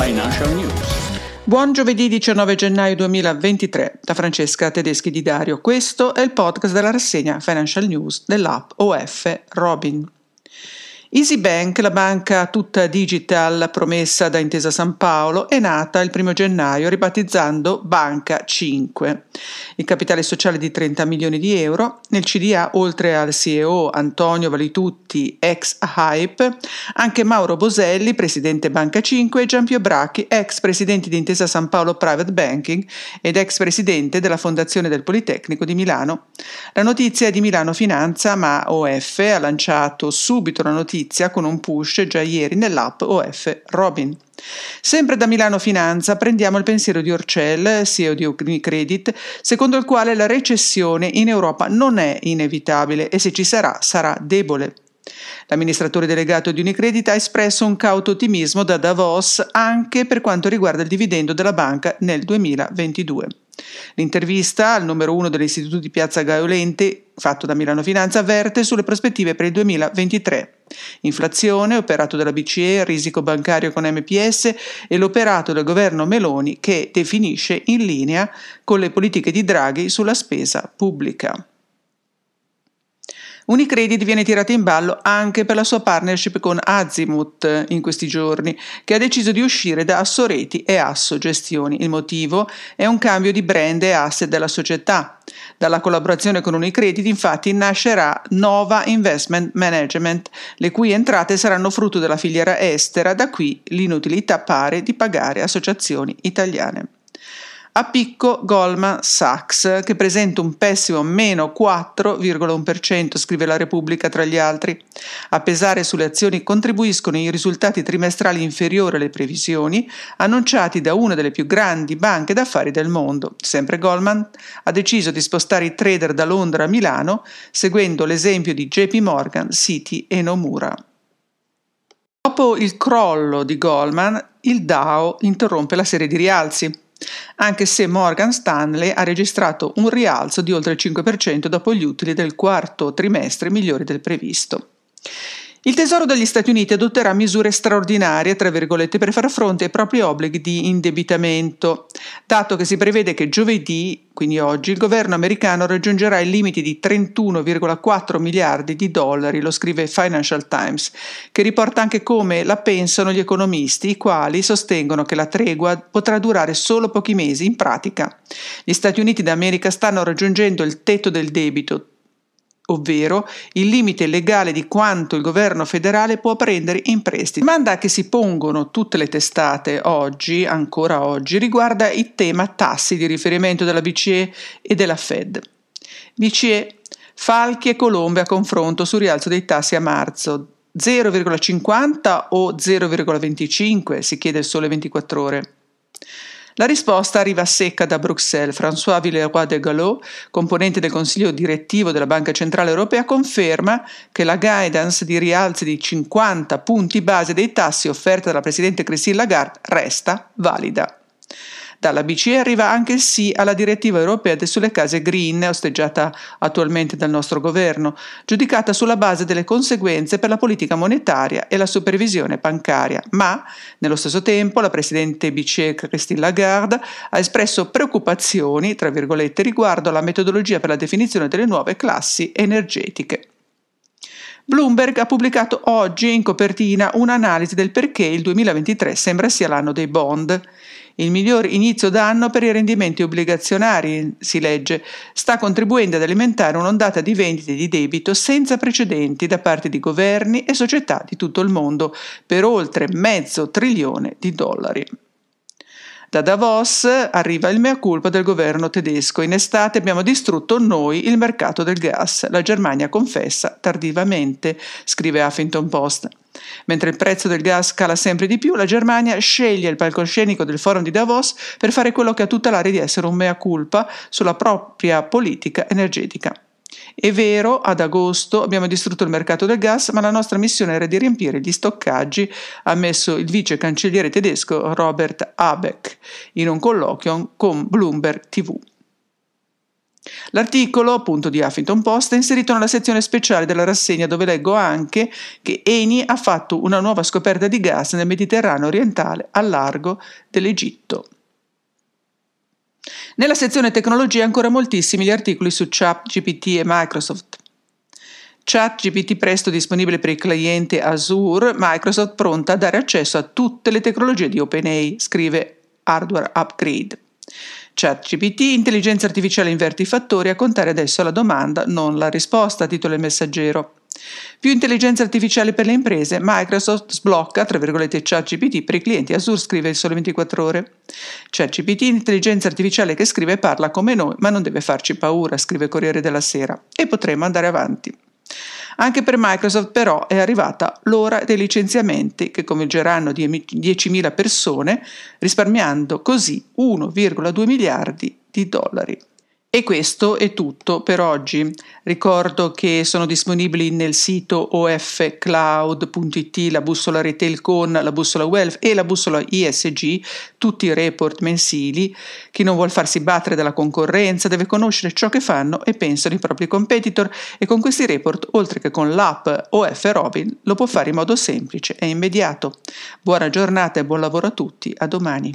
Financial News. Buon giovedì 19 gennaio 2023 da Francesca Tedeschi di Dario. Questo è il podcast della rassegna Financial News dell'app OF Robin. EasyBank, la banca tutta digital promessa da Intesa San Paolo, è nata il primo gennaio ribattezzando Banca 5. Il capitale sociale di 30 milioni di euro. Nel CDA, oltre al CEO Antonio Valitutti, ex Hype, anche Mauro Boselli, presidente Banca 5, e Giampio Bracchi, ex presidente di Intesa San Paolo Private Banking ed ex presidente della Fondazione del Politecnico di Milano. La notizia è di Milano Finanza, ma OF ha lanciato subito la notizia notizia con un push già ieri nell'app OF Robin. Sempre da Milano Finanza prendiamo il pensiero di Orcel, CEO di Unicredit, secondo il quale la recessione in Europa non è inevitabile e se ci sarà sarà debole. L'amministratore delegato di Unicredit ha espresso un cauto ottimismo da Davos anche per quanto riguarda il dividendo della banca nel 2022. L'intervista al numero uno dell'Istituto di Piazza Gaiolente, fatto da Milano Finanza, avverte sulle prospettive per il 2023. Inflazione, operato dalla BCE, risico bancario con MPS e l'operato del governo Meloni che definisce in linea con le politiche di Draghi sulla spesa pubblica. Unicredit viene tirata in ballo anche per la sua partnership con Azimut in questi giorni, che ha deciso di uscire da Assoreti e Asso Gestioni. Il motivo è un cambio di brand e asset della società. Dalla collaborazione con Unicredit infatti nascerà Nova Investment Management, le cui entrate saranno frutto della filiera estera, da qui l'inutilità pare di pagare associazioni italiane. A picco Goldman Sachs, che presenta un pessimo meno 4,1%, scrive la Repubblica tra gli altri. A pesare sulle azioni contribuiscono i risultati trimestrali inferiori alle previsioni, annunciati da una delle più grandi banche d'affari del mondo. Sempre Goldman ha deciso di spostare i trader da Londra a Milano, seguendo l'esempio di JP Morgan, Citi e Nomura. Dopo il crollo di Goldman, il Dow interrompe la serie di rialzi anche se Morgan Stanley ha registrato un rialzo di oltre il 5% dopo gli utili del quarto trimestre migliori del previsto. Il Tesoro degli Stati Uniti adotterà misure straordinarie, per far fronte ai propri obblighi di indebitamento, dato che si prevede che giovedì, quindi oggi, il governo americano raggiungerà i limiti di 31,4 miliardi di dollari, lo scrive Financial Times, che riporta anche come la pensano gli economisti, i quali sostengono che la tregua potrà durare solo pochi mesi. In pratica, gli Stati Uniti d'America stanno raggiungendo il tetto del debito ovvero il limite legale di quanto il governo federale può prendere in prestiti. La domanda che si pongono tutte le testate oggi, ancora oggi, riguarda il tema tassi di riferimento della BCE e della Fed. BCE, Falchi e Colombe a confronto sul rialzo dei tassi a marzo. 0,50 o 0,25 si chiede il sole 24 ore. La risposta arriva secca da Bruxelles. François Villeroy de Gallo, componente del Consiglio direttivo della Banca Centrale Europea, conferma che la guidance di rialzi di 50 punti base dei tassi offerta dalla Presidente Christine Lagarde resta valida. Dalla BCE arriva anche il sì alla direttiva europea sulle case green, osteggiata attualmente dal nostro governo, giudicata sulla base delle conseguenze per la politica monetaria e la supervisione bancaria. Ma, nello stesso tempo, la Presidente BCE Christine Lagarde ha espresso preoccupazioni, tra virgolette, riguardo alla metodologia per la definizione delle nuove classi energetiche. Bloomberg ha pubblicato oggi in copertina un'analisi del perché il 2023 sembra sia l'anno dei bond. Il miglior inizio d'anno per i rendimenti obbligazionari, si legge, sta contribuendo ad alimentare un'ondata di vendite di debito senza precedenti da parte di governi e società di tutto il mondo per oltre mezzo trilione di dollari. Da Davos arriva il mea culpa del governo tedesco. In estate abbiamo distrutto noi il mercato del gas. La Germania confessa tardivamente, scrive Huffington Post. Mentre il prezzo del gas cala sempre di più, la Germania sceglie il palcoscenico del forum di Davos per fare quello che ha tutta l'aria di essere un mea culpa sulla propria politica energetica. È vero, ad agosto abbiamo distrutto il mercato del gas, ma la nostra missione era di riempire gli stoccaggi, ha ammesso il vice cancelliere tedesco Robert Habeck in un colloquio con Bloomberg TV. L'articolo, appunto, di Huffington Post è inserito nella sezione speciale della rassegna dove leggo anche che Eni ha fatto una nuova scoperta di gas nel Mediterraneo orientale al largo dell'Egitto. Nella sezione tecnologia ancora moltissimi gli articoli su ChatGPT e Microsoft. ChatGPT presto disponibile per il cliente Azure, Microsoft pronta a dare accesso a tutte le tecnologie di OpenAI, scrive Hardware Upgrade. ChatGPT, intelligenza artificiale inverti i fattori, a contare adesso la domanda, non la risposta, titola il messaggero. Più intelligenza artificiale per le imprese, Microsoft sblocca, tra virgolette, ChatGPT per i clienti Azure, scrive il Sole 24 Ore. ChatGPT, intelligenza artificiale che scrive e parla come noi, ma non deve farci paura, scrive Corriere della Sera. E potremo andare avanti. Anche per Microsoft però è arrivata l'ora dei licenziamenti che coinvolgeranno 10.000 persone, risparmiando così 1,2 miliardi di dollari. E questo è tutto per oggi. Ricordo che sono disponibili nel sito ofcloud.it la bussola retail con la bussola wealth e la bussola ISG, tutti i report mensili. Chi non vuole farsi battere dalla concorrenza deve conoscere ciò che fanno e pensano i propri competitor e con questi report, oltre che con l'app OF Robin, lo può fare in modo semplice e immediato. Buona giornata e buon lavoro a tutti, a domani.